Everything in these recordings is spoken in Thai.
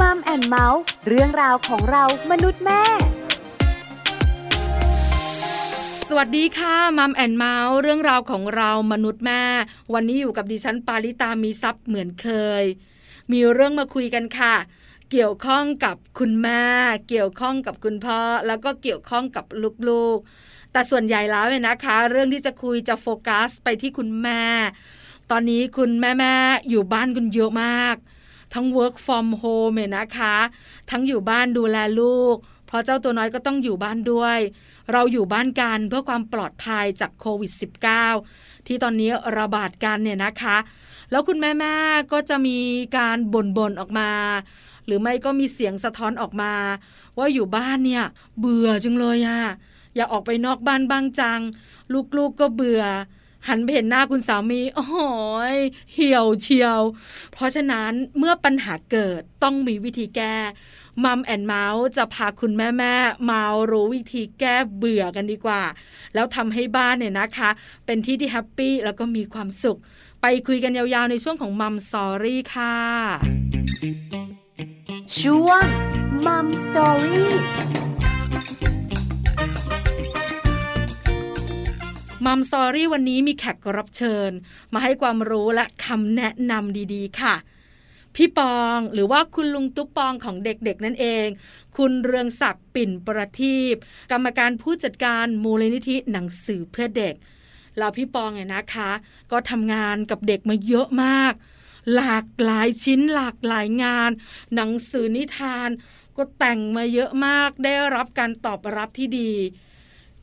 Mom and เมาท์เรื่องราวของเรามนุษย์แม่ สวัสดีค่ะ Mom and เมาท์เรื่องราวของเรามนุษย์แม่ วันนี้อยู่กับดิฉันปาริตามีซัพ์เหมือนเคย มีเรื่องมาคุยกันค่ะเกี่ยวข้องกับคุณแม่ เกี่ยวข้องกับคุณพ่อ แล้วก็เกี่ยวข้องกับลูกๆ แต่ส่วนใหญ่แล้วเนี่ยนะคะ เรื่องที่จะคุยจะโฟกัสไปที่คุณแม่ ตอนนี้คุณแม่แม่ๆอยู่บ้านกันเยอะมาก ทั้ง work from home เนี่ยนะคะ ทั้งอยู่บ้านดูแลลูก เพราะเจ้าตัวน้อยก็ต้องอยู่บ้านด้วย เราอยู่บ้านกันเพื่อความปลอดภัยจากโควิด -19 ที่ตอนนี้ระบาดกันเนี่ยนะคะ แล้วคุณแม่ๆก็จะมีการบ่นๆออกมา หรือไม่ก็มีเสียงสะท้อนออกมา ว่าอยู่บ้านเนี่ย เบื่อจังเลยอะอย่าออกไปนอกบ้านบ้างจัง ลูกๆก็เบื่อ หันไปเห็นหน้าคุณสามีโอ้ยเหี่ยวเชียว เพราะฉะนั้นเมื่อปัญหาเกิดต้องมีวิธีแก้ Mom and เมาท์จะพาคุณแม่แม่มารู้วิธีแก้เบื่อกันดีกว่า แล้วทำให้บ้านเนี่ยนะคะ เป็นที่ที่ happy แล้วก็มีความสุข ไปคุยกันยาวๆในช่วงของ Mom Story ค่ะ ช่วง Mom Story มัมสอรี่วันนี้มีแขกรับเชิญ มาให้ความรู้และคำแนะนำดีๆ ค่ะ พี่ปองหรือว่าคุณลุงตุ๊ปปองของเด็กๆ นั่นเอง คุณเรืองศักดิ์ปิ่นประทีปกรรมการผู้จัดการมูลนิธิหนังสือเพื่อเด็กแล้วพี่ปองเนี่ยนะคะ ก็ทำงานกับเด็กมาเยอะมาก หลากหลายชิ้นหลากหลายงาน หนังสือนิทาน ก็แต่งมาเยอะมากได้รับการตอบรับที่ดี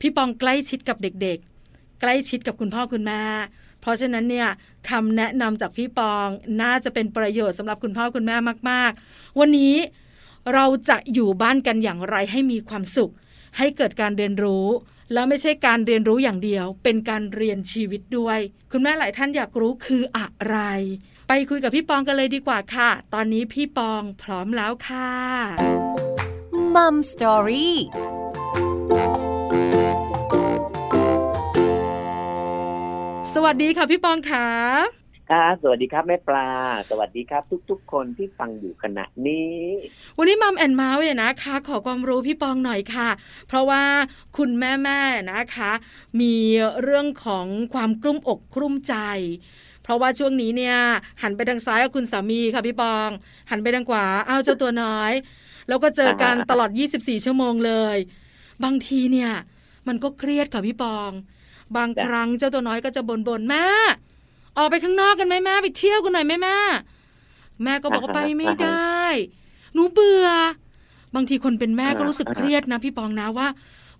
พี่ปองใกล้ชิดกับเด็กๆ ใกล้ชิดกับคุณพ่อคุณแม่เพราะฉะนั้นเนี่ยคำแนะนำจากพี่ปองน่าจะเป็นประโยชน์สำหรับคุณพ่อคุณแม่มาก ๆ วันนี้เราจะอยู่บ้านกันอย่างไรให้มีความสุข ให้เกิดการเรียนรู้ แล้วไม่ใช่การเรียนรู้อย่างเดียว เป็นการเรียนชีวิตด้วย คุณแม่หลายท่านอยากรู้คืออะไร ไปคุยกับพี่ปองกันเลยดีกว่าค่ะ ตอนนี้พี่ปองพร้อมแล้วค่ะมัมสตอรี่ สวัสดีค่ะพี่ปองค่ะครับสวัสดีครับแม่ปลา สวัสดีครับ ทุก ๆ คนที่ฟังอยู่ขณะนี้ วันนี้มัมแอนเมาส์เนี่ยนะคะ ขอความรู้พี่ปองหน่อยค่ะ เพราะว่าคุณแม่แม่ๆนะคะ มีเรื่องของความกลุ้มอกกลุ้มใจ เพราะว่าช่วงนี้เนี่ยหันไปทางซ้ายกับคุณสามีค่ะพี่ปอง หันไปทางขวาอ้าวเจ้าตัวน้อย แล้วก็เจอกันตลอด 24 ชั่วโมงเลย บางทีเนี่ย มันก็เครียดค่ะพี่ปอง บางครั้งเจ้าตัวน้อยก็จะบ่นบ่นๆแม่ออกไปข้างนอกกันไหมแม่ไปเที่ยวกันหน่อยไหมแม่แม่ก็บอกว่าไปไม่ได้ หนูเบื่อ บางทีคนเป็นแม่ก็รู้สึกเครียดนะพี่ปองนะว่า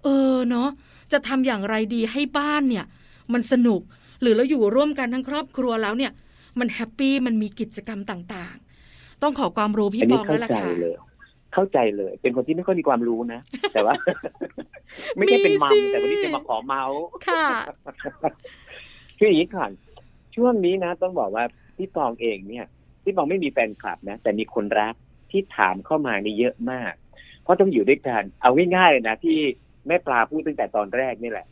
เออเนาะจะทำอย่างไรดีให้บ้านเนี่ย มันสนุกหรือเราอยู่ร่วมกันทั้งครอบครัวแล้วเนี่ย มัน happy มันมีกิจกรรมต่างๆ ต้องขอความรู้พี่อันปนี้องเข้าแล้วล่ะใจค่ะ เลยเข้าใจเลย เป็นคนที่ไม่ค่อยมีความรู้นะ แต่ว่า ไม่ใช่เป็นมัมมีสิแต่วันนี้จะมาขอเมาท์ค่ะคืออย่างนี้ก่อนช่วงนี้นะ ต้องบอกว่าพี่ปองเองเนี่ยพี่ปองไม่มีแฟนคลับนะ แต่มีคนรักที่ถามเข้ามานี่เยอะมาก เพราะต้องอยู่ด้วยกัน เอาง่ายๆเลยนะที่แม่ปลาพูดตั้งแต่ตอนแรกนี่แหละ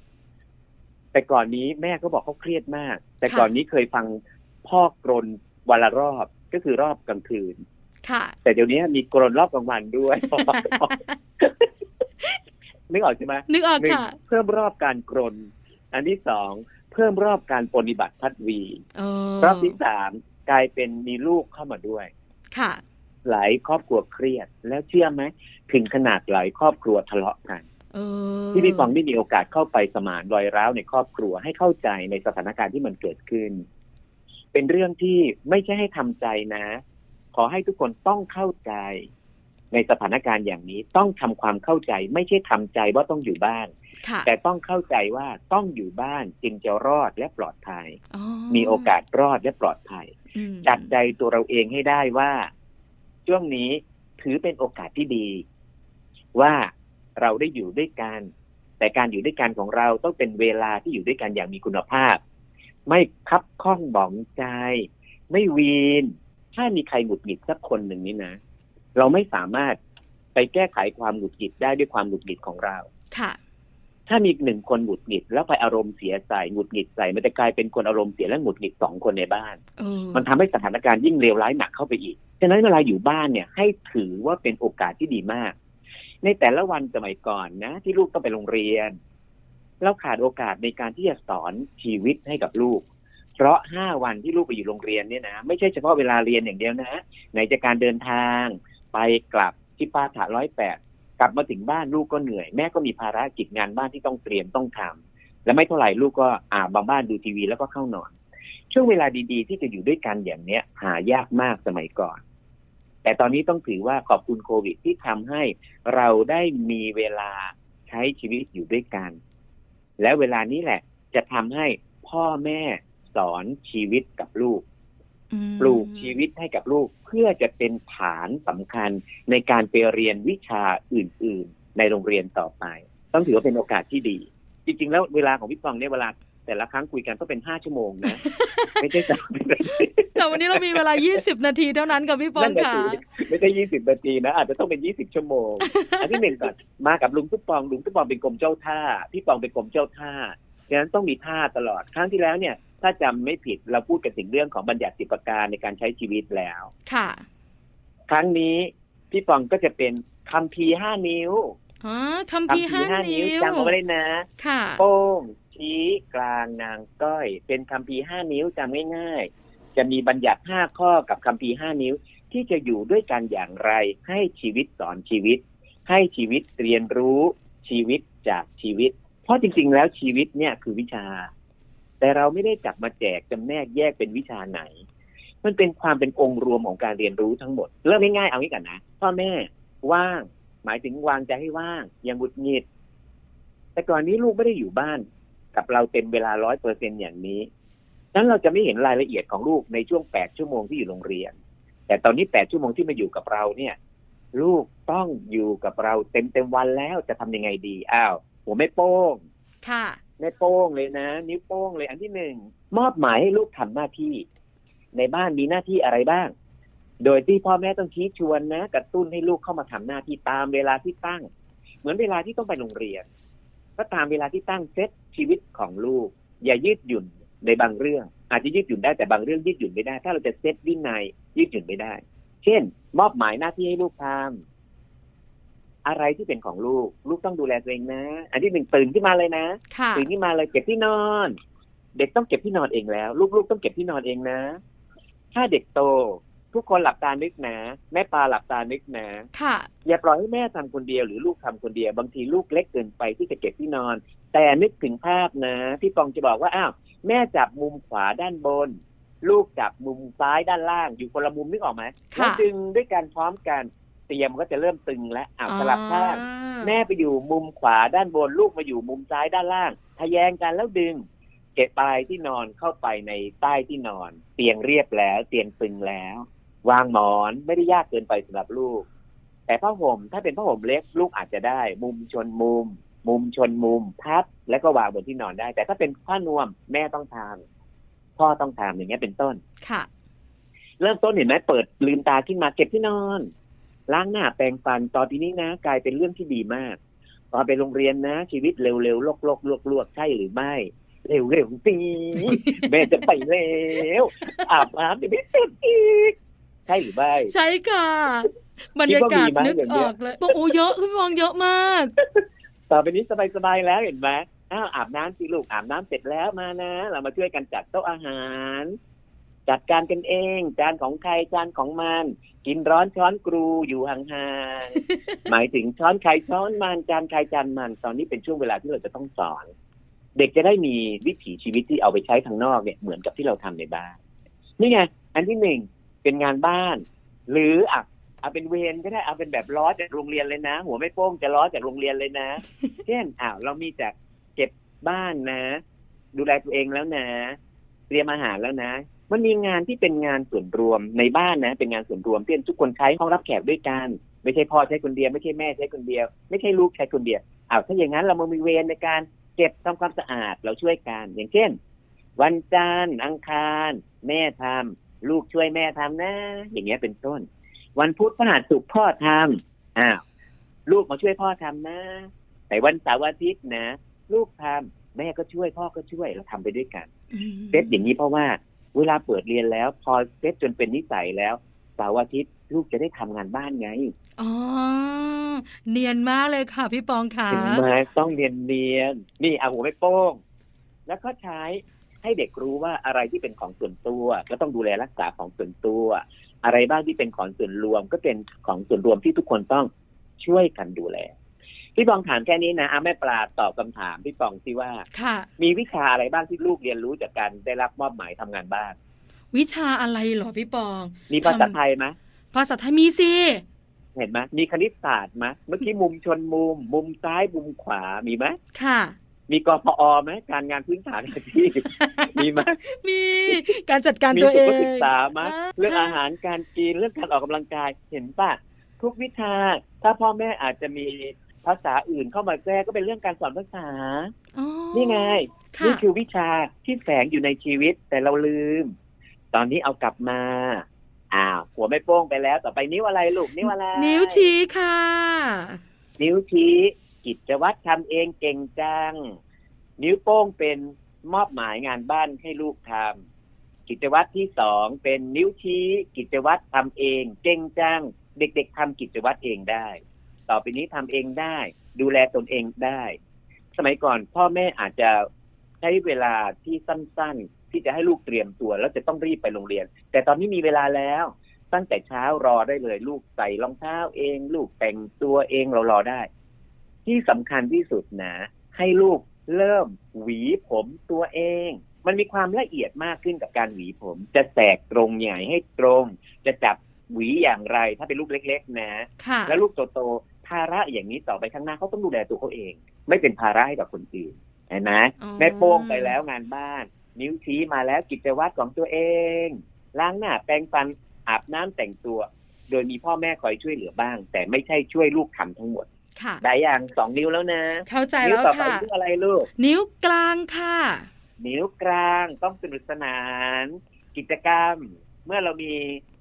แต่ก่อนนี้แม่ก็บอกเขาเครียดมาก แต่ก่อนนี้เคยฟังพ่อกรนวันละรอบก็คือรอบกลางคืนค่ะ แต่เดี๋ยวนี้มีกรนรอบกลางวันด้วยนึกออกใช่ไหมนึกออกหนึ่งค่ะเพิ่มรอบการกรน อันที่สองเพิ่มรอบการปฏิบัติพัดวีเออรอบที่สามกลายเป็นมีลูกเข้ามาด้วย ค่ะ หลายครอบครัวเครียด แล้วเชื่อไหมถึงขนาดหลายครอบครัวทะเลาะกันเออที่พี่ปองได้มีโอกาสเข้าไปสมานรอยร้าวในครอบครัวให้เข้าใจในสถานการณ์ที่มันเกิดขึ้น เป็นเรื่องที่ไม่ใช่ให้ทำใจนะ ขอให้ทุกคนต้องเข้าใจในสถานการณ์อย่างนี้ต้องทำความเข้าใจไม่ใช่ทำใจว่าต้องอยู่บ้านค่ะแต่ต้องเข้าใจว่าต้องอยู่บ้านจึงจะรอดและปลอดภัยอ๋อมีโอกาสรอดและปลอดภัยอืมจัดใจตัวเราเองให้ได้ว่า ช่วงนี้ถือเป็นโอกาสที่ดี ว่าเราได้อยู่ด้วยกัน แต่การอยู่ด้วยกันของเราต้องเป็นเวลาที่อยู่ด้วยกันอย่างมีคุณภาพ ไม่คับข้องบ่องใจ ไม่วีน ถ้ามีใครหงุดหงิดสักคนหนึ่งนี่นะ เราไม่สามารถไปแก้ไขความหงุดหงิดได้ด้วยความหงุดหงิดของเรา ค่ะ ถ้ามีหนึ่งคนหงุดหงิดแล้วไปอารมณ์เสียใส่หงุดหงิดใส่มันจะกลายเป็นคนอารมณ์เสียและหงุดหงิดสองคนในบ้านเออมันทำให้สถานการณ์ยิ่งเลวร้ายหนักเข้าไปอีก ฉะนั้นเวลาอยู่บ้านเนี่ย ให้ถือว่าเป็นโอกาสที่ดีมาก ในแต่ละวันสมัยก่อนนะ ที่ลูกต้องไปโรงเรียนเราขาดโอกาสในการที่จะสอนชีวิตให้กับลูก เพราะห้าวันที่ลูกไปอยู่โรงเรียนเนี่ยนะไม่ใช่เฉพาะเวลาเรียนอย่างเดียวนะไหนจะการเดินทางไปกลับที่ป้าถาร้อยแปดกลับมาถึงบ้านลูกก็เหนื่อยแม่ก็มีภารกิจงานบ้านที่ต้องเตรียมต้องทำและไม่เท่าไหร่ลูกก็อ่าบางบ้านดูทีวีแล้วก็เข้านอน ช่วงเวลาดีๆ ที่จะอยู่ด้วยกันอย่างเนี้ย หายากมากสมัยก่อน แต่ตอนนี้ต้องถือว่าขอบคุณโควิดที่ทำให้เราได้มีเวลาใช้ชีวิตอยู่ด้วยกัน และเวลานี้แหละ จะทำให้พ่อแม่ สอนชีวิตกับลูกอืมปลูกชีวิตให้กับลูกเพื่อจะเป็นฐานสำคัญในการไปเรียนวิชาอื่น ๆ ในโรงเรียนต่อไป ต้องถือว่าเป็นโอกาสที่ดี จริง ๆ แล้วเวลาของพี่ปองเนี่ยเวลาแต่ละครั้งคุยกันต้องเป็นห้าชั่วโมงนะ ไม่ใช่สามนาทีแต่วันนี้เรามีเวลา 20 นาทีเท่านั้นกับพี่ปองนั่นน่ะค่ะสิไม่ใช่ยี่สิบนาทีนะ อาจจะต้องเป็นยี่สิบชั่วโมง อันที่หนึ่งก่อนมากับลุงทุกปองลุงทุกปองเป็นกรมเจ้าท่า พี่ปองเป็นกรมเจ้าท่าฉะนั้นต้องมีท่าตลอด ครั้งที่แล้วเนี่ย ถ้าจำไม่ผิดเราพูดกันถึงเรื่องของบัญญัติสิบประการในการใช้ชีวิตแล้ว ค่ะ ครั้งนี้พี่ปองก็จะเป็นคำพีร์ห้านิ้วอ๋อคำพีร์ห้านิ้วจำเอาไว้เลยนะ ค่ะ โป้งชี้กลางนางก้อย เป็นคำพีร์ห้านิ้วจำง่ายๆ จะมีบัญญัติห้าข้อกับคำพีร์ห้านิ้ว ที่จะอยู่ด้วยกันอย่างไร ให้ชีวิตสอนชีวิต ให้ชีวิตเรียนรู้ชีวิตจากชีวิต เพราะจริงๆแล้วชีวิตเนี่ยคือวิชา แต่เราไม่ได้จับมาแจกจำแนกแยกเป็นวิชาไหน มันเป็นความเป็นองค์รวมของการเรียนรู้ทั้งหมด เริ่มง่ายๆเอางี้กันนะพ่อแม่ว่าง หมายถึงวางใจให้ว่าง อย่างบุดหงิด แต่ก่อนนี้ลูกไม่ได้อยู่บ้าน กับเราเต็มเวลาร้อยเปอร์เซ็นอย่างนี้นั้นเราจะไม่เห็นรายละเอียดของลูกในช่วงแปดชั่วโมงที่อยู่โรงเรียน แต่ตอนนี้แปดชั่วโมงที่มาอยู่กับเราเนี่ย ลูกต้องอยู่กับเราเต็มเต็มๆวันแล้วจะทำยังไงดีอ้าวหัวไม่โป้งค่ะ ไม่โป้งเลยนะ นิ้วโป้งเลยอันที่หนึ่งมอบหมายให้ลูกทำหน้าที่ ในบ้านมีหน้าที่อะไรบ้าง โดยที่พ่อแม่ต้องชี้ชวนนะ กระตุ้นให้ลูกเข้ามาทำหน้าที่ตามเวลาที่ตั้ง เหมือนเวลาที่ต้องไปโรงเรียน ก็ตามเวลาที่ตั้งเซตชีวิตของลูก อย่ายืดหยุ่นในบางเรื่อง อาจจะยืดหยุ่นได้แต่บางเรื่องยืดหยุ่นไม่ได้ ถ้าเราจะเซตวินัยยืดหยุ่นไม่ได้ เช่น มอบหมายหน้าที่ให้ลูกทำ อะไรที่เป็นของลูก ลูกต้องดูแลตัวเองนะ อันที่หนึ่งตื่นขึ้นมาเลยนะค่ะตื่นขึ้นมาเลยเก็บที่นอน เด็กต้องเก็บที่นอนเองแล้ว ลูกๆต้องเก็บที่นอนเองนะ ถ้าเด็กโต ทุกคนหลับตานึกนะ แม่ปลาหลับตานึกนะค่ะ อย่าปล่อยให้แม่ทำคนเดียวหรือลูกทำคนเดียว บางทีลูกเล็กเกินไปที่จะเก็บที่นอน แต่นึกถึงภาพนะพี่ปองจะบอกว่าอ้าวแม่จับมุมขวาด้านบน ลูกจับมุมซ้ายด้านล่าง อยู่คนละมุมนึกออกไหมค่ะแล้วดึงด้วยกันพร้อมกันเตรียมก็จะเริ่มตึงแล้วอ้าวสลับข้างอ่าแม่ไปอยู่มุมขวาด้านบนลูกมาอยู่มุมซ้ายด้านล่างทะแยงกันแล้วดึง เก็บปลายที่นอนเข้าไปในใต้ที่นอน เตียงเรียบแล้ว เตียงตึงแล้ว วางหมอนไม่ได้ยากเกินไปสำหรับลูก แต่ผ้าห่มถ้าเป็นผ้าห่มเล็กลูกอาจจะได้ มุมชนมุม มุมชนมุมพับแล้วก็วางบนที่นอนได้ แต่ถ้าเป็นผ้านวมแม่ต้องทำพ่อต้องทำอย่างเงี้ยเป็นต้นค่ะ เริ่มต้นเห็นไหมเปิดลืมตาขึ้นมาเก็บที่นอน ล้างหน้าแปรงฟันตอนที่นี้นะ กลายเป็นเรื่องที่ดีมาก ตอนไปโรงเรียนนะ ชีวิตเร็วๆลกๆลวกลวกๆใช่หรือไม่เร็วๆสิแม่จะไปแล้วอาบน้ำเดี๋ยวไม่ตื่นอีกใช่หรือไม่ใช่ค่ะบรรยากาศคิดว่ามีไหมนึกอย่างอเงี้ยอกเลยโอ้เยอะพี่ปองเยอะมาก ต่อไปนี้สบายๆแล้วเห็นไหมอ้าวอาบน้ำสิลูกอาบน้ำเสร็จแล้วมานะ เรามาช่วยกันจัดโต๊ะอาหาร จัดการกันเอง จานของใครจานของมัน กินร้อนช้อนกรูอยู่ห่างๆ หมายถึงช้อนใครช้อนมันจานใครจานมัน ตอนนี้เป็นช่วงเวลาที่เราจะต้องสอน เด็กจะได้มีวิถีชีวิตที่เอาไปใช้ทางนอกเนี่ยเหมือนกับที่เราทำในบ้านนี่ไงอันที่หนึ่งเป็นงานบ้าน หรืออะเอาเป็นเวรก็ได้เอาเป็นแบบล้อจากโรงเรียนเลยนะ หัวไม่โป้งจะล้อจากโรงเรียนเลยนะ เช่นอ้าวเรามีจากเก็บบ้านนะ ดูแลตัวเองแล้วนะเตรียมอาหารแล้วนะ มันมีงานที่เป็นงานส่วนรวมในบ้านนะ เป็นงานส่วนรวมเช่นทุกคนใช้ห้องรับแขกด้วยกัน ไม่ใช่พ่อใช้คนเดียวไม่ใช่แม่ใช้คนเดียว ไม่ใช่ลูกใช้คนเดียวอ้าวถ้าอย่างนั้นเรามามีเวรในการเก็บทำความสะอาดเราช่วยกัน อย่างเช่น วันจันทร์อังคาร แม่ทำลูกช่วยแม่ทำนะ อย่างเงี้ยเป็นต้น วันพุธพฤหัสศุกร์พ่อทำอ้าวลูกมาช่วยพ่อทำนะแต่วันเสาร์อาทิตย์นะ ลูกทำแม่ก็ช่วยพ่อก็ช่วยเราทำไปด้วยกันอืมเซตอย่างนี้เพราะว่า เวลาเปิดเรียนแล้ว พอเซตจนเป็นนิสัยแล้วเสาร์อาทิตย์ลูกจะได้ทำงานบ้านไง อ๋อ เนียนมากเลยค่ะ พี่ปองค่ะเห็นไหมต้องเรียนเรียนนี่เอาหัวไม่โป้ง แล้วก็ใช้ให้เด็กรู้ว่าอะไรที่เป็นของส่วนตัว ก็ต้องดูแลรักษาของส่วนตัว อะไรบ้างที่เป็นของส่วนรวม ก็เป็นของส่วนรวมที่ทุกคนต้องช่วยกันดูแล พี่ปองถามแค่นี้นะอาแม่ปลาตอบคำถามพี่ปองที่ว่าค่ะ มีวิชาอะไรบ้างที่ลูกเรียนรู้จากการได้รับมอบหมายทำงานบ้าน วิชาอะไรเหรอพี่ปอง มีภาษาไทยไหมภาษาไทยมีสิเห็นไหมมีคณิตศาสตร์ไหมเมื่อกี้มุมชนมุม มุมซ้ายมุมขวามีไหมค่ะมีกพอไหมการงานพื้นฐานอาชีพมีไหมมีการจัดการมีตัวเอสุขงศึกษาไหมอ่าเรื่องค่ะอาหารการกินเรื่องการออกกำลังกายเห็นป่ะทุกวิชา ถ้าพ่อแม่อาจจะมี ภาษาอื่นเข้ามาแทรกก็เป็นเรื่องการสอนภาษาอ๋อนี่ไงค่ะนี่คือวิชาที่แฝงอยู่ในชีวิตแต่เราลืม ตอนนี้เอากลับมา อ้าวหัวไม่โป้งไปแล้ว ต่อไปนิ้วอะไรลูกนิ้วอะไร นิ้วชี้ค่ะ นิ้วชี้กิจวัตรทำเองเก่งจัง นิ้วโป้งเป็นมอบหมายงานบ้านให้ลูกทำกิจวัตรที่สองเป็นนิ้วชี้ กิจวัตรทำเอง เก่งจัง เด็ก ๆทำกิจวัตรเองได้ ต่อไปนี้ทำเองได้ ดูแลตนเองได้ สมัยก่อนพ่อแม่อาจจะใช้เวลาที่สั้นๆ ที่จะให้ลูกเตรียมตัว แล้วจะต้องรีบไปโรงเรียน แต่ตอนนี้มีเวลาแล้ว ตั้งแต่เช้ารอได้เลย ลูกใส่รองเท้าเอง ลูกแต่งตัวเองเรารอได้ ที่สำคัญที่สุดนะ ให้ลูกเริ่มหวีผมตัวเอง มันมีความละเอียดมากขึ้นกับการหวีผม จะแสกตรงใหญ่ให้ตรง จะจับหวีอย่างไร ถ้าเป็นลูกเล็ก ๆ นะค่ะแล้วลูกโตๆภาระอย่างนี้ต่อไปข้างหน้าเขาต้องดูแลตัวเขาเอง ไม่เป็นภาระให้กับคนอื่นเห็นไหมอ๋อแม่โป้งไปแล้วงานบ้าน นิ้วชี้มาแล้วกิจวัตรของตัวเอง ล้างหน้าแปรงฟันอาบน้ำแต่งตัว โดยมีพ่อแม่คอยช่วยเหลือบ้าง แต่ไม่ใช่ช่วยลูกทำทั้งหมดค่ะได้อย่างสองนิ้วแล้วนะ เข้าใจนิ้วแล้วต่อไปค่ะนิ้วอะไรลูก นิ้วกลางค่ะ นิ้วกลางต้องสนุกสนาน กิจกรรม เมื่อเรามี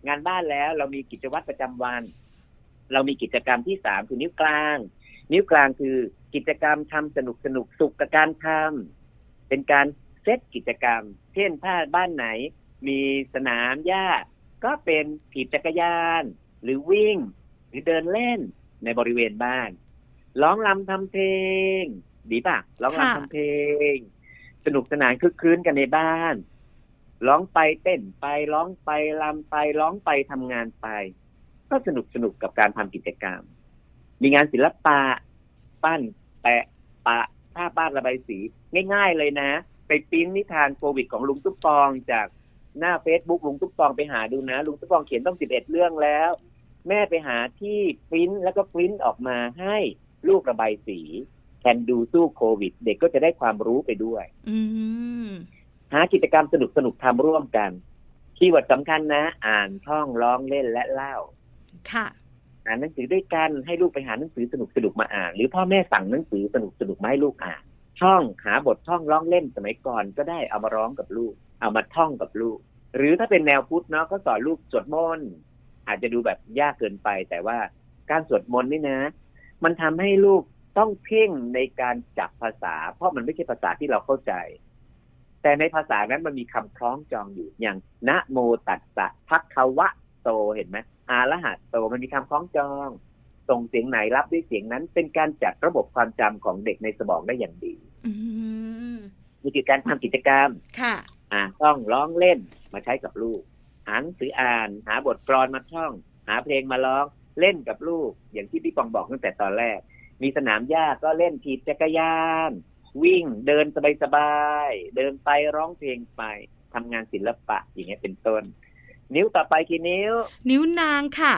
งานบ้านแล้ว เรามีกิจวัตรประจำวัน เรามีกิจกรรมที่สามคือนิ้วกลาง นิ้วกลางคือกิจกรรมทำสนุกสนุกสุขกับการทำเป็นการเซตกิจกรรม เช่นถ้าบ้านไหน มีสนามหญ้า ก็เป็นขี่จักรยาน หรือวิ่ง หรือเดินเล่นในบริเวณบ้านร้องรำทำเพลง ดีป่ะร้องค่ะรำทำเพลง สนุกสนานคึกคืนกันในบ้านร้องไปเต้นไปร้องไปรำไปร้องไปทำงานไป ก็สนุกสนุกกับการทำกิจกรรม มีงานศิลปะปั้น แปะปะภาพบ้านระบายสีง่าย ๆ เลยนะ ไปปริ้นนิทานโควิดของลุงตุ๊กปองจากหน้าเฟซบุ๊กลุงตุ๊กปองไปหาดูนะ ลุงตุ๊กปองเขียนต้องสิบเอ็ดเรื่องแล้ว แม่ไปหาที่ปริ้นแล้วก็ปริ้นออกมาให้ลูกระบายสีแทนดูสู้โควิด เด็กก็จะได้ความรู้ไปด้วยอืมหากิจกรรมสนุกสนุกๆทำร่วมกัน keyword สำคัญนะ อ่านท่องร้องเล่นและเล่า ค่ะอ่านหนังสือด้วยกันให้ลูกไปหาหนังสือสนุกสนุกมาอ่าน หรือพ่อแม่สั่งหนังสือสนุกสนุกมาให้ลูกอ่านท่องหาบทท่องร้องเล่นสมัยก่อนก็ได้เอามาร้องกับลูก เอามาท่องกับลูก หรือถ้าเป็นแนวพุทธเนาะก็สอนลูกสวดมนต์อาจจะดูแบบยากเกินไป แต่ว่าการสวดมนต์นี่นะ มันทำให้ลูกต้องเพ่งในการจับภาษา เพราะมันไม่ใช่ภาษาที่เราเข้าใจ แต่ในภาษานั้นมันมีคำคล้องจองอยู่อย่างนะโมตัสสะพักควะโตเห็นไหม อาละหะโตมันมีคำคล้องจอง ส่งเสียงไหนรับด้วยเสียงนั้น เป็นการจัดระบบความจำของเด็กในสมองได้อย่างดีอืมนี่คือการทำกิจกรรม ค่ะ อ่าต้องร้องเล่นมาใช้กับลูกอ่านหนังสืออ่าน หาบทกลอนมาท่อง หาเพลงมาร้อง เล่นกับลูก อย่างที่พี่ปองบอกตั้งแต่ตอนแรก มีสนามหญ้าก็เล่นขี่จักรยาน วิ่งเดินสบายๆเดินไปร้องเพลงไปทำงานศิลปะอย่างเงี้ยเป็นต้น นิ้วต่อไปกี่นิ้ว นิ้วนางค่ะ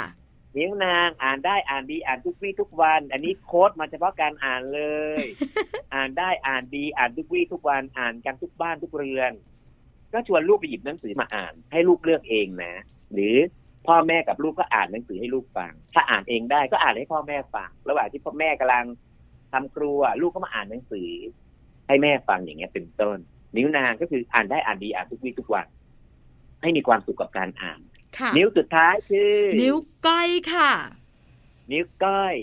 นิ้วนางอ่านได้อ่านดีอ่านทุกวี่ทุกวัน อันนี้โค้ดมาเฉพาะการอ่านเลย อ่านได้อ่านดีอ่านทุกวี่ทุกวันอ่านกันทุกบ้านทุกเรือน ก็ชวนลูกไปหยิบหนังสือมาอ่าน ให้ลูกเลือกเองนะ หรือพ่อแม่กับลูกก็อ่านหนังสือให้ลูกฟัง ถ้าอ่านเองได้ก็อ่านให้พ่อแม่ฟัง ระหว่างที่พ่อแม่กำลังทำครัว ลูกก็มาอ่านหนังสือ ให้แม่ฟังอย่างเงี้ยเป็นต้น นิ้วนางก็คืออ่านได้อ่านดีอ่านทุกวี่ทุกวัน ให้มีความสุขกับการอ่านค่ะนิ้วสุดท้ายคือ นิ้วก้อยค่ะ นิ้วก้อย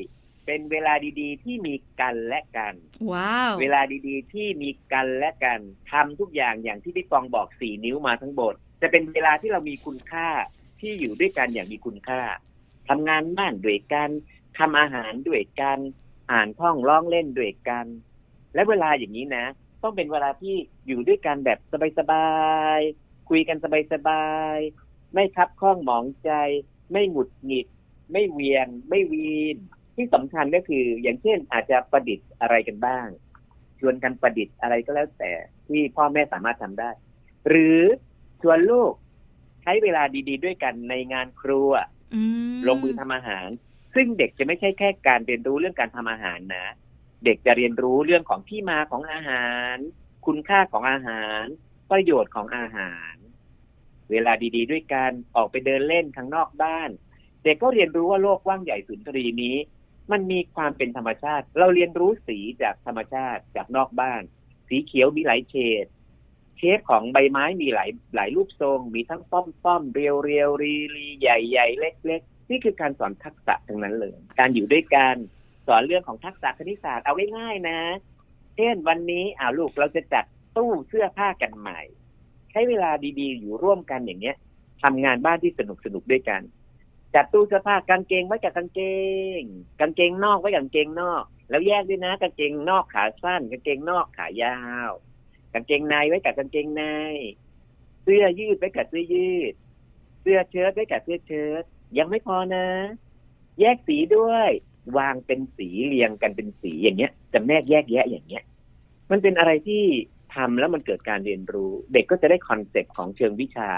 เเป็นเวลาดีๆ ที่มีกันและกัน ว้าว เวลาดีๆ ที่มีกันและกันทำทุกอย่างอย่างที่พี่ปองบอกสี่นิ้วมาทั้งบทจะเป็นเวลาที่เรามีคุณค่าที่อยู่ด้วยกันอย่างมีคุณค่าทำงานบ้านด้วยกันทำอาหารด้วยกันอ่านท่องร้องเล่นด้วยกัน และเวลาอย่างนี้นะ ต้องเป็นเวลาที่อยู่ด้วยกันแบบสบายๆ คุยกันสบายๆ ไม่คับข้องหมองใจ ไม่หงุดหงิด ไม่เวียงไม่วีน ที่สำคัญก็คือ อย่างเช่นอาจจะประดิษฐ์อะไรกันบ้าง ชวนกันประดิษฐ์อะไรก็แล้วแต่ที่พ่อแม่สามารถทำได้ หรือชวนลูกใช้เวลาดี ๆ ด้วยกันในงานครัวอืมลงมือทำอาหาร ซึ่งเด็กจะไม่ใช่แค่การเรียนรู้เรื่องการทำอาหารนะ เด็กจะเรียนรู้เรื่องของที่มาของอาหาร คุณค่าของอาหาร ประโยชน์ของอาหาร เวลาดีๆ ด้วยกันออกไปเดินเล่นข้างนอกบ้าน เด็กก็เรียนรู้ว่าโลกกว้างใหญ่สุนทรีนี้ มันมีความเป็นธรรมชาติ เราเรียนรู้สีจากธรรมชาติจากนอกบ้าน สีเขียวมีหลายเฉดเชฟของใบไม้มีหลายหลายรูปทรง มีทั้งป้อมป้อมเรียวเรียวรีรีใหญ่ใหญ่เล็กเล็กนี่คือการสอนทักษะทั้งนั้นเลย การอยู่ด้วยกันสอนเรื่องของทักษะคณิตศาสตร์เอาง่ายๆนะ เช่นวันนี้อ้าวลูกเราจะจัดตู้เสื้อผ้ากันใหม่ ใช้เวลาดีๆ อยู่ร่วมกันอย่างเงี้ยทำงานบ้านที่สนุกสนุกๆด้วยกัน จัดตู้เสื้อผ้ากางเกงไว้กับกางเกง กางเกงนอกไว้กับกางเกงนอก แล้วแยกด้วยนะกางเกงนอกขาสั้น กางเกงนอกขายาว กางเกงในไว้กับกางเกงใน เสื้อยืดไว้กับเสื้อยืด เสื้อเชิ้ตไว้กับเสื้อเชิ้ตยังไม่พอนะ แยกสีด้วย วางเป็นสีเรียงกันเป็นสีอย่างเงี้ยจำแนกแยกแยะอย่างเงี้ย มันเป็นอะไรที่ ทำแล้วมันเกิดการเรียนรู้ เด็กก็จะได้ concept ของเชิงวิชา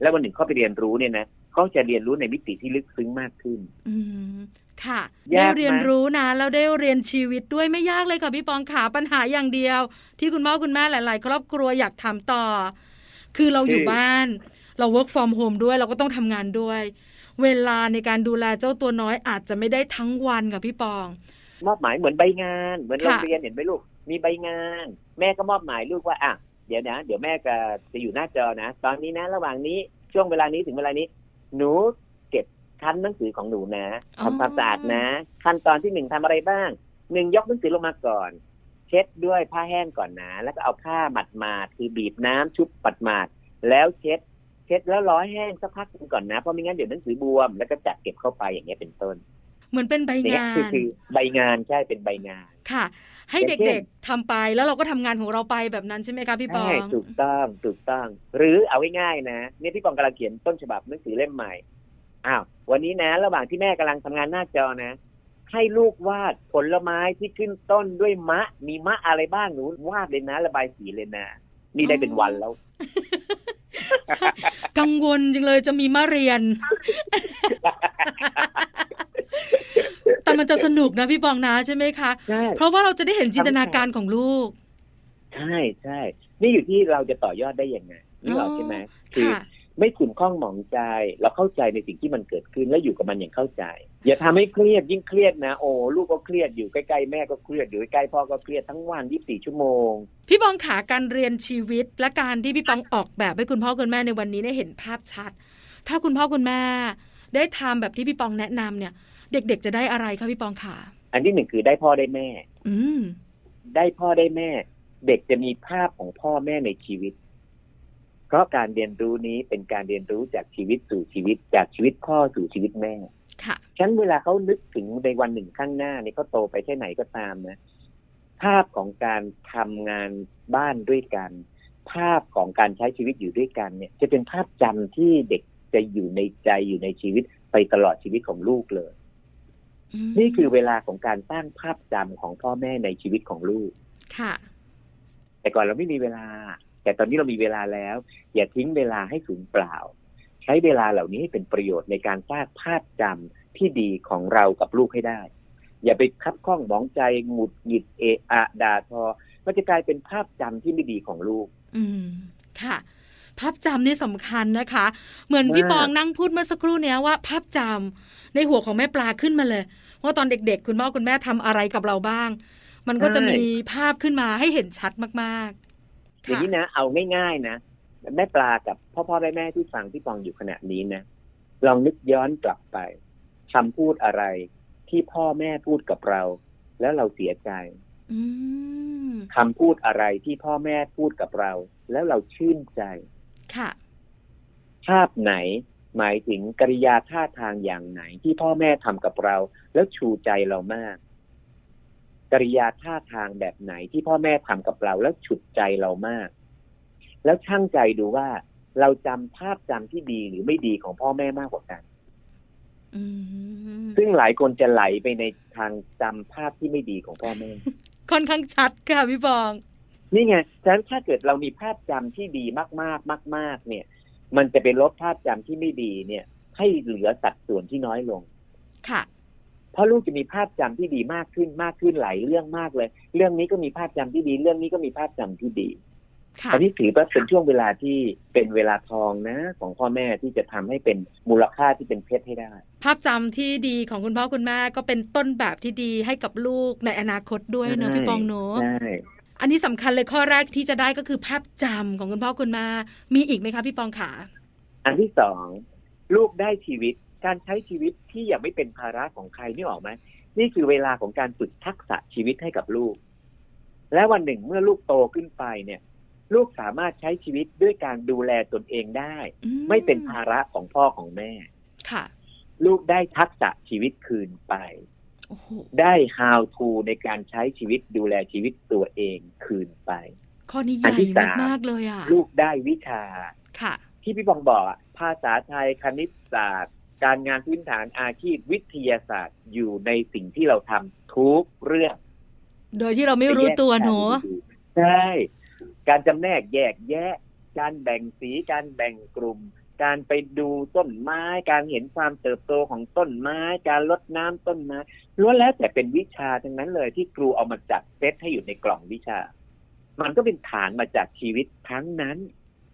แล้ววันหนึ่งเขาไปเรียนรู้เนี่ยนะเขาจะเรียนรู้ในมิติที่ลึกซึ้งมากขึ้น อืมค่ะยากไหมได้เรียนรู้นะแล้วได้เรียนชีวิตด้วยไม่ยากเลยค่ะพี่ปองขาปัญหาอย่างเดียว ที่คุณพ่อคุณแม่หลาย ๆ ครอบครัวอยากทำต่อ คือเราอยู่บ้าน เรา work from home ด้วยเราก็ต้องทำงานด้วย เวลาในการดูแลเจ้าตัวน้อยอาจจะไม่ได้ทั้งวันกับพี่ปอง มอบหมายเหมือนใบงาน เหมือนโรค่ะงเรียนเห็นไหมลูกมีใบงาน แม่ก็มอบหมายลูกว่าอะเดี๋ยวนะ เดี๋ยวแม่จะจะอยู่หน้าจอนะ ตอนนี้นะ ระหว่างนี้ช่วงเวลานี้ถึงเวลานี้ หนูเก็บชั้นหนังสือของหนูนะทำความสะอาดนะ ขั้นตอนที่หนึ่งทำอะไรบ้างหนึ่งยกหนังสือลงมาก่อน เช็ดด้วยผ้าแห้งก่อนนะ แล้วก็เอาผ้าหมัดมาดคือบีบน้ำชุบปัดหมาดแล้วเช็ด เช็ดแล้วร้อยแห้งสักพักหนึ่งก่อนนะเพราะไม่งั้นเดี๋ยวหนังสือบวมแล้วก็จัดเก็บเข้าไปอย่างเงี้ยเป็นต้น เหมือนเป็นใบเนี่ยงาคือนคือใบงานใช่เป็นใบงานค่ะ ให้อย่างเช่นเด็กๆทำไปแล้วเราก็ทำงานของเราไปแบบนั้นใช่ไหมคะพี่ปอใช่งถูกต้องถูกต้อง หรือเอาง่ายๆนะเนี่ยพี่ปองกำลังเขียนต้นฉบับหนังสือเล่มใหม่อ้าววันนี้นะ ระหว่างที่แม่กำลังทำงานหน้าจอนะ ให้ลูกวาดผลไม้ที่ขึ้นต้นด้วยมะ มีมะอะไรบ้างหนูวาดเลยนะระบายสีเลยนะนี่ได้เป็นวันแล้ว กังวลจังเลยจะมีมาเรียน แต่มันจะสนุกนะพี่ปองนะใช่ไหมคะใช่เพราะว่าเราจะได้เห็นจินตนาการของลูก ใช่ใช่ นี่อยู่ที่เราจะต่อยอดได้ยังไงนี่หรอกใช่ไหมคือค่ะไม่ขุนข้องหมองใจ เราเข้าใจในสิ่งที่มันเกิดขึ้นแล้วอยู่กับมันอย่างเข้าใจ อย่าทำให้เครียดยิ่งเครียดนะ โอ้ลูกก็เครียดอยู่ใกล้ๆแม่ก็เครียดอยู่ใกล้ๆพ่อก็เครียดทั้งวัน 24 ชั่วโมง พี่ปองขาการเรียนชีวิตและการที่พี่ปองออกแบบให้คุณพ่อคุณแม่ในวันนี้ได้เห็นภาพชัด ถ้าคุณพ่อคุณแม่ได้ทำแบบที่พี่ปองแนะนำเนี่ย เด็ก ๆ จะได้อะไรคะพี่ปองขาอันที่หนึ่งคือได้พ่อได้แม่ อืมได้พ่อได้แม่ เด็กจะมีภาพของพ่อแม่ในชีวิต เพราะการเรียนรู้นี้เป็นการเรียนรู้จากชีวิตสู่ชีวิต จากชีวิตพ่อสู่ชีวิตแม่ค่ะฉะนันเวลาเขานึกถึงในวันหนึ่งข้างหน้านี่เขาโตไปแค่ไหนก็ตามนะ ภาพของการทำงานบ้านด้วยกัน ภาพของการใช้ชีวิตอยู่ด้วยกันเนี่ย จะเป็นภาพจำที่เด็กจะอยู่ในใจอยู่ในชีวิตไปตลอดชีวิตของลูกเลยม นี่คือเวลาของการสร้างภาพจำของพ่อแม่ในชีวิตของลูก ค่ะ แต่ก่อนเราไม่มีเวลา แต่ตอนนี้เรามีเวลาแล้ว อย่าทิ้งเวลาให้สูญเปล่า ใช้เวลาเหล่านี้ให้เป็นประโยชน์ในการสร้างภาพจำที่ดีของเรากับลูกให้ได้ อย่าไปคับข้องหมองใจหงุดหงิดเอะอะด่าทอ มันจะกลายเป็นภาพจำที่ไม่ดีของลูก อืม ค่ะ ภาพจำนี่สำคัญนะคะ เหมือนพี่มากปองนั่งพูดเมื่อสักครู่เนี้ยว่า ภาพจำในหัวของแม่ปลาขึ้นมาเลยว่าตอนเด็ก ๆ คุณพ่อคุณแม่ทำอะไรกับเราบ้าง มันก็จะมีภาพขึ้นมาให้เห็นชัดมากๆอย่างค่ะนี้นะเอาง่ายๆนะแม่ปลากับพ่อพ่อแม่แม่ที่ฟังที่ฟังอยู่ขณะนี้นะลองนึกย้อนกลับไปคำพูดอะไรที่พ่อแม่พูดกับเรา แล้วเราเสียใจอืมคำพูดอะไรที่พ่อแม่พูดกับเรา แล้วเราชื่นใจ ค่ะ ภาพไหนหมายถึงกริยาท่าทางอย่างไหนที่พ่อแม่ทำกับเรา แล้วชูใจเรามาก กริยาท่าทางแบบไหนที่พ่อแม่ทำกับเรา แล้วฉุดใจเรามาก แล้วช่างใจดูว่า เราจำภาพจำที่ดีหรือไม่ดีของพ่อแม่มากกว่ากันอืมซึ่งหลายคนจะไหลไปในทางจำภาพที่ไม่ดีของพ่อแม่ ค่อนข้างชัดค่ะพี่ปอง นี่ไงฉะนั้นถ้าเกิดเรามีภาพจำที่ดีมากๆ มาก ๆ เนี่ย มันจะไปลดภาพจำที่ไม่ดีเนี่ย ให้เหลือสัดส่วนที่น้อยลง ค่ะ เพราะลูกจะมีภาพจำที่ดีมากขึ้นมากขึ้นหลายเรื่องมากเลย เรื่องนี้ก็มีภาพจำที่ดี เรื่องนี้ก็มีภาพจำที่ดีค่ะอันนี้ถือว่าเป็นช่วงเวลาที่เป็นเวลาทองนะ ของพ่อแม่ที่จะทำให้เป็นมูลค่าที่เป็นเพชรให้ได้ ภาพจำที่ดีของคุณพ่อคุณแม่ก็เป็นต้นแบบที่ดีให้กับลูกในอนาคตด้วยเนอะใช่พี่ปองเนอะใช่ อันนี้สำคัญเลยข้อแรกที่จะได้ก็คือภาพจำของคุณพ่อคุณแม่มีอีกไหมคะพี่ปองขาอันที่สองลูกได้ชีวิตการใช้ชีวิตที่ยังไม่เป็นภาระของใครนี่ออกไหมนี่คือเวลาของการฝึกทักษะชีวิตให้กับลูก และวันหนึ่งเมื่อลูกโตขึ้นไปเนี่ย ลูกสามารถใช้ชีวิตด้วยการดูแลตนเองได้อืไม่เป็นภาระของพ่อของแม่ ค่ะ ลูกได้ทักษะชีวิตคืนไปโอ้โห ได้ how to ในการใช้ชีวิตดูแลชีวิตตัวเองคืนไป ข้อนี้ใหอันญ่ที่สามมากๆเลยอะ ลูกได้วิชาค่ะ ที่พี่บองบอกอะภาษาไทยคณิตศาสตร์ การงานพื้นฐานอาชีพวิทยาศาสตร์อยู่ในสิ่งที่เราทำทุกเรื่อง โดยที่เราไม่รู้ตัวหนูใช่การจำแนกแยกแยะ การแบ่งสีการแบ่งกลุ่มการไปดูต้นไม้ การเห็นความเติบโตของต้นไม้ การลดน้ำต้นไม้ ล้วนแล้วแต่เป็นวิชาทั้งนั้นเลยที่ครูเอามาจัดเซตให้อยู่ในกล่องวิชา มันก็เป็นฐานมาจากชีวิตทั้งนั้น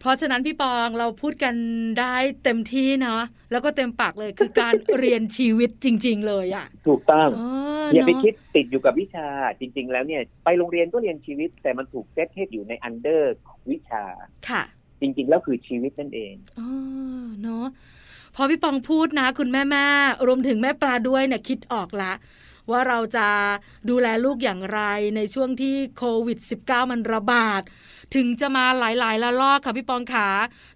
เพราะฉะนั้นพี่ปองเราพูดกันได้เต็มที่เนาะแล้วก็เต็มปากเลยคือการเรียนชีวิตจริง ๆ เลยอะถูกต้องเอออย่าไปเนะคิดติดอยู่กับวิชาจริง ๆ แล้วเนี่ย ไปโรงเรียนก็เรียนชีวิต แต่มันถูกเซตให้อยู่ในอันเดอร์ของวิชาค่ะ จริง ๆ แล้วคือชีวิตนั่นเองเออเนาะ พอพี่ปองพูดนะ คุณแม่แม่ๆรวมถึงแม่ปลาด้วยเนี่ยคิดออกละว่าเราจะดูแลลูกอย่างไรในช่วงที่โควิด -19 มันระบาด ถึงจะมาหลายๆละลอกค่ะพี่ปองขา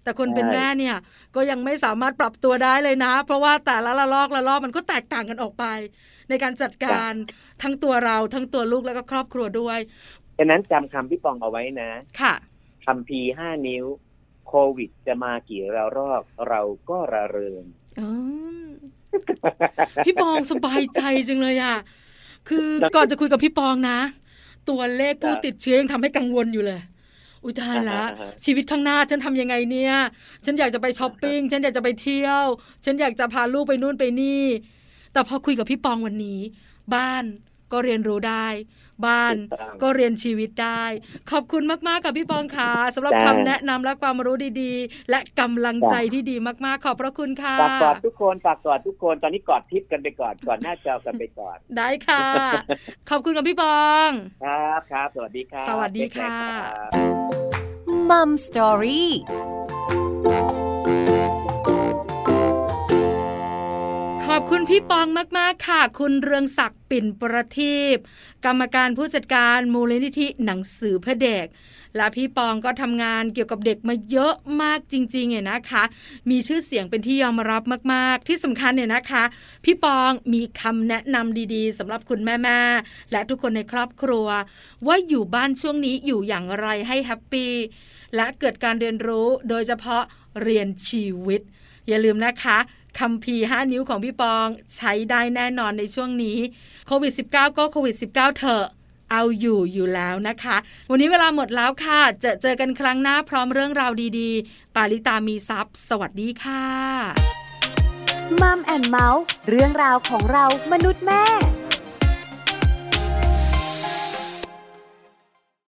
แต่คนใช่เป็นแม่เนี่ยก็ยังไม่สามารถปรับตัวได้เลยนะ เพราะว่าแต่ละละลอกละลอกมันก็แตกต่างกันออกไป ในการจัดการทั้งตัวเราทั้งตัวลูกแล้วก็ครอบครัวด้วยฉะนั้นจำคำพี่ปองเอาไว้นะ ค่ะคำพีห้านิ้ว โควิดจะมากี่ระลอกเราก็ระเริงอืมพี่ปองสบายใจจังเลยอะ คือก่อนจะคุยกับพี่ปองนะ ตัวเลขผู้ครับติดเชื้อยังทำให้กังวลอยู่เลย อุยตายละอ่าฮะชีวิตข้างหน้าฉันทำยังไงเนี่ย ฉันอยากจะไปช้อปปิ้ง ฉันอยากจะไปเที่ยว ฉันอยากจะพาลูกไปนู่นไปนี่ แต่พอคุยกับพี่ปองวันนี้ บ้าน ก็เรียนรู้ได้ บ้านถูกต้องก็เรียนชีวิตได้ ขอบคุณมากๆกับพี่ปองค่ะสำหรับจ้าคำแนะนำและความรู้ดีๆ และกำลังใจที่ดีมากๆ ขอบพระคุณค่ะฝากกอดทุกคนฝากกอดทุกคนตอนนี้กอดทิพย์กันไปก่อนก่อนหน้าจอกันไปก่อนได้ค่ะ ขอบคุณกับพี่ปองครับครับสวัสดีครับสวัสดีค่ะเจอกันครับมัมสตอรี่ อบคุณพี่ปองมาก ๆ ค่ะ คุณเรืองศักดิ์ปิ่นประทีปกรรมการผู้จัดการมูลนิธิหนังสือเพื่อเด็ก และพี่ปองก็ทำงานเกี่ยวกับเด็กมาเยอะมากจริงๆเนี่ยนะคะ มีชื่อเสียงเป็นที่ยอมรับมากๆ ที่สำคัญเนี่ยนะคะ พี่ปองมีคำแนะนำดีๆสำหรับคุณแม่ๆและทุกคนในครอบครัว ว่าอยู่บ้านช่วงนี้อยู่อย่างไรให้แฮปปี้และเกิดการเรียนรู้โดยเฉพาะเรียนชีวิตอย่าลืมนะคะ คำพีร์5นิ้วของพี่ปองใช้ได้แน่นอนในช่วงนี้โควิด -19 ก็โควิด -19 เถอะเอาอยู่อยู่แล้วนะคะ วันนี้เวลาหมดแล้วค่ะ จะเจอกันครั้งหน้าพร้อมเรื่องราวดีๆ ปาลิตามีซัพ์สวัสดีค่ะมัมแอนเมาส์เรื่องราวของเรามนุษย์แม่